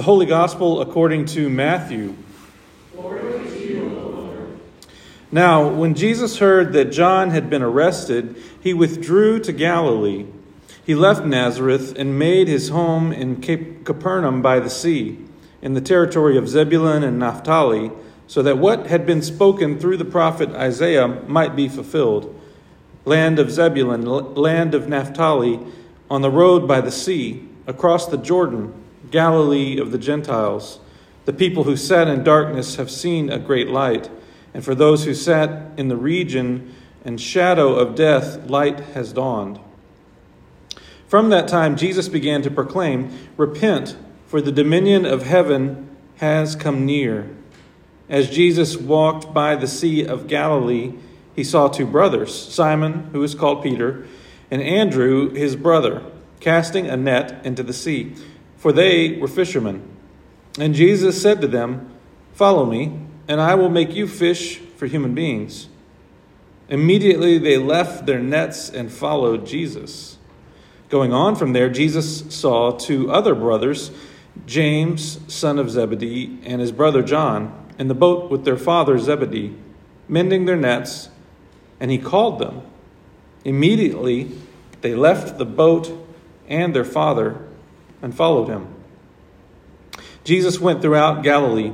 The Holy Gospel according to Matthew. Now, when Jesus heard that John had been arrested, he withdrew to Galilee. He left Nazareth and made his home in Capernaum by the sea, in the territory of Zebulun and Naphtali, so that what had been spoken through the prophet Isaiah might be fulfilled. Land of Zebulun, land of Naphtali, on the road by the sea, across the Jordan, Galilee of the Gentiles. The people who sat in darkness have seen a great light. And for those who sat in the region and shadow of death, light has dawned. From that time, Jesus began to proclaim, Repent, for the dominion of heaven has come near. As Jesus walked by the Sea of Galilee, he saw two brothers, Simon, who is called Peter, and Andrew, his brother, casting a net into the sea, for they were fishermen. And Jesus said to them, Follow me and I will make you fish for human beings. Immediately they left their nets and followed Jesus. Going on from there, Jesus saw two other brothers, James, son of Zebedee, and his brother John, in the boat with their father Zebedee, mending their nets, and he called them. Immediately they left the boat and their father and followed him. Jesus went throughout Galilee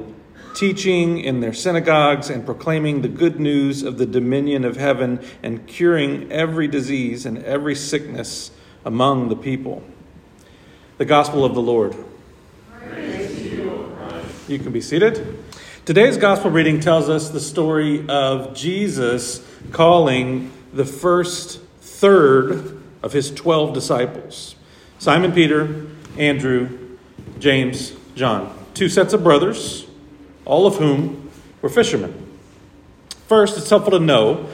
teaching in their synagogues and proclaiming the good news of the dominion of heaven and curing every disease and every sickness among the people. The Gospel of the Lord. You, can be seated. Today's Gospel reading tells us the story of Jesus calling the first third of his 12 disciples Simon Peter, Andrew, James, John. Two sets of brothers all of whom were fishermen. First, it's helpful to know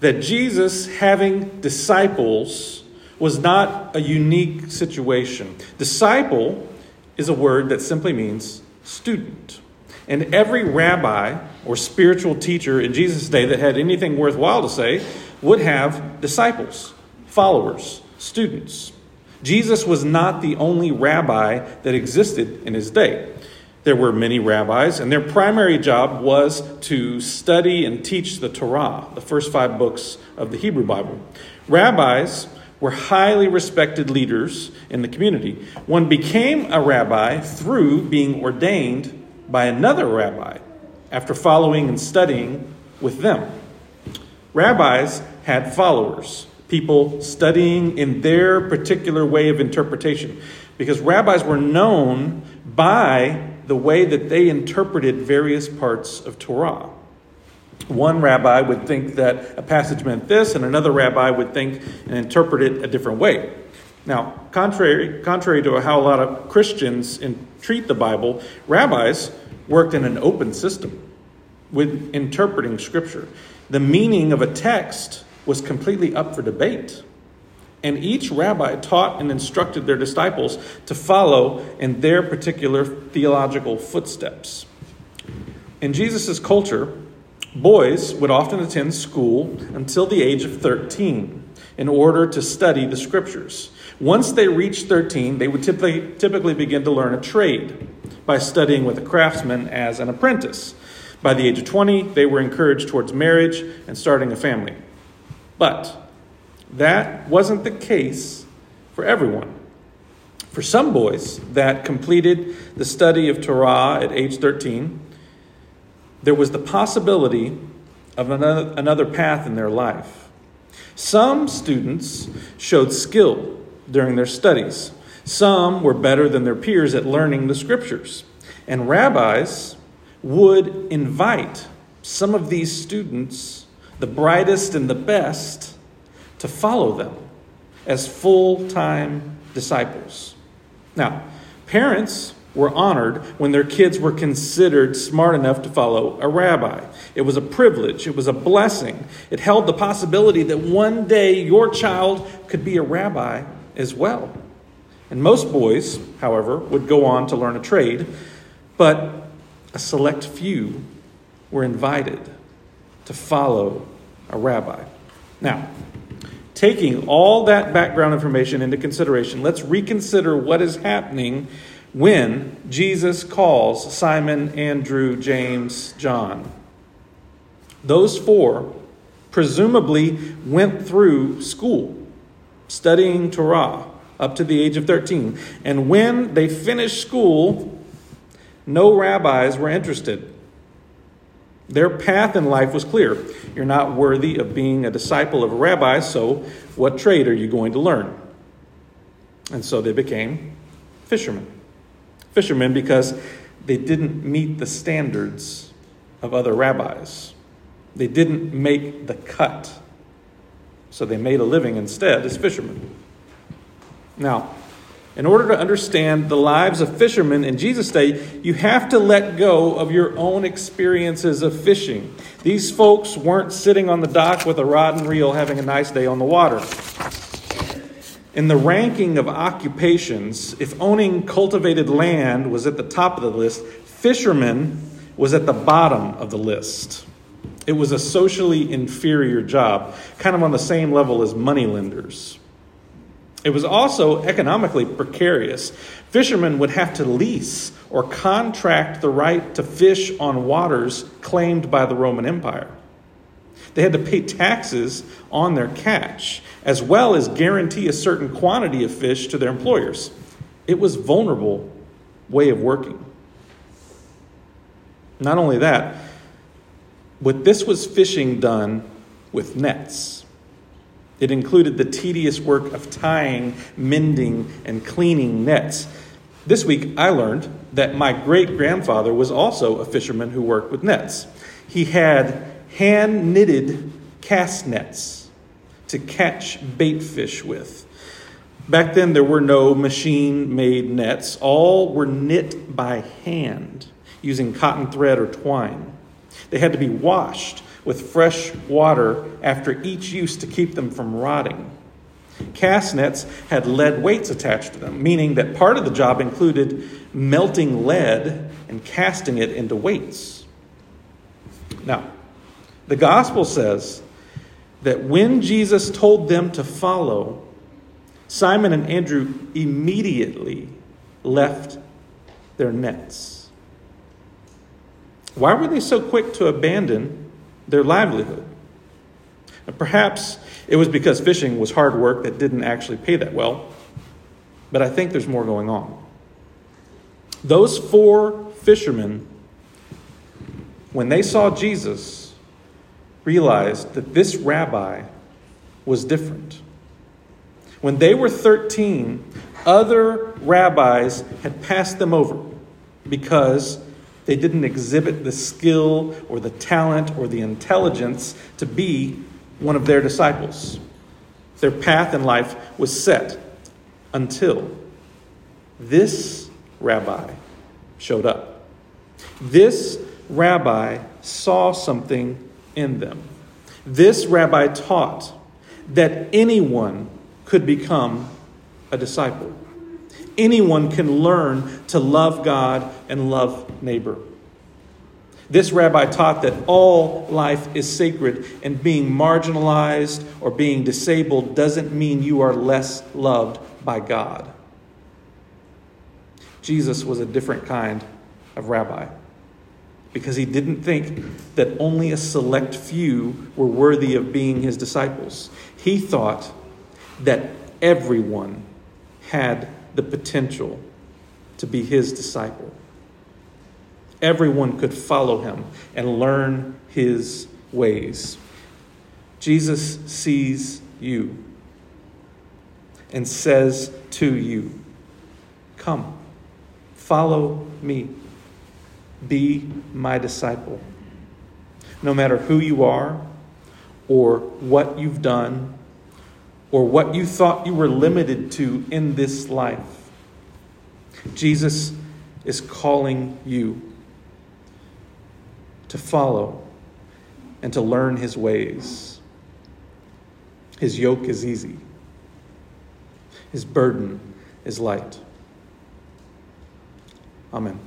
that Jesus having disciples was not a unique situation. Disciple is a word that simply means student. And every rabbi or spiritual teacher in Jesus' day that had anything worthwhile to say would have disciples, followers, students. Jesus was not the only rabbi that existed in his day. There were many rabbis, and their primary job was to study and teach the Torah, the first five books of the Hebrew Bible. Rabbis were highly respected leaders in the community. One became a rabbi through being ordained by another rabbi after following and studying with them. Rabbis had followers, people studying in their particular way of interpretation, because rabbis were known by the way that they interpreted various parts of Torah. One rabbi would think that a passage meant this, and another rabbi would think and interpret it a different way. Now, contrary, contrary to how a lot of Christians in, treat the Bible, rabbis worked in an open system with interpreting Scripture. The meaning of a text was completely up for debate. And each rabbi taught and instructed their disciples to follow in their particular theological footsteps. In Jesus' culture, boys would often attend school until the age of 13 in order to study the scriptures. Once they reached 13, they would typically, typically begin to learn a trade by studying with a craftsman as an apprentice. By the age of 20, they were encouraged towards marriage and starting a family. But that wasn't the case for everyone. For some boys that completed the study of Torah at age 13, there was the possibility of another, path in their life. Some students showed skill during their studies. Some were better than their peers at learning the scriptures. And rabbis would invite some of these students, the brightest and the best, to follow them as full time disciples. Now, parents were honored when their kids were considered smart enough to follow a rabbi. It was a privilege, it was a blessing. It held the possibility that one day your child could be a rabbi as well. And most boys, however, would go on to learn a trade, but a select few were invited to follow a rabbi. Now, taking all that background information into consideration, let's reconsider what is happening when Jesus calls Simon, Andrew, James, John. Those four presumably went through school studying Torah up to the age of 13. And when they finished school, no rabbis were interested. Their path in life was clear. You're not worthy of being a disciple of a rabbi, so what trade are you going to learn? And so they became fishermen. Fishermen because they didn't meet the standards of other rabbis. They didn't make the cut. So they made a living instead as fishermen. Now, in order to understand the lives of fishermen in Jesus' day, you have to let go of your own experiences of fishing. These folks weren't sitting on the dock with a rod and reel having a nice day on the water. In the ranking of occupations, if owning cultivated land was at the top of the list, fishermen was at the bottom of the list. It was a socially inferior job, kind of on the same level as moneylenders. It was also economically precarious. Fishermen would have to lease or contract the right to fish on waters claimed by the Roman Empire. They had to pay taxes on their catch, as well as guarantee a certain quantity of fish to their employers. It was a vulnerable way of working. Not only that, but this was fishing done with nets. It included the tedious work of tying, mending, and cleaning nets. This week, I learned that my great grandfather was also a fisherman who worked with nets. He had hand knitted cast nets to catch bait fish with. Back then, there were no machine made nets, all were knit by hand using cotton thread or twine. They had to be washed with fresh water after each use to keep them from rotting. Cast nets had lead weights attached to them, meaning that part of the job included melting lead and casting it into weights. Now, the gospel says that when Jesus told them to follow, Simon and Andrew immediately left their nets. Why were they so quick to abandon their livelihood. Perhaps it was because fishing was hard work that didn't actually pay that well, but I think there's more going on. Those four fishermen, when they saw Jesus, realized that this rabbi was different. When they were 13, other rabbis had passed them over because they didn't exhibit the skill or the talent or the intelligence to be one of their disciples. Their path in life was set until this rabbi showed up. This rabbi saw something in them. This rabbi taught that anyone could become a disciple anyone can learn to love God and love neighbor. This rabbi taught that all life is sacred, and being marginalized or being disabled doesn't mean you are less loved by God. Jesus was a different kind of rabbi because he didn't think that only a select few were worthy of being his disciples. He thought that everyone had the potential to be his disciple. Everyone could follow him and learn his ways. Jesus sees you and says to you, Come, follow me, be my disciple. No matter who you are or what you've done or what you thought you were limited to in this life. Jesus is calling you to follow and to learn his ways. His yoke is easy, his burden is light. Amen.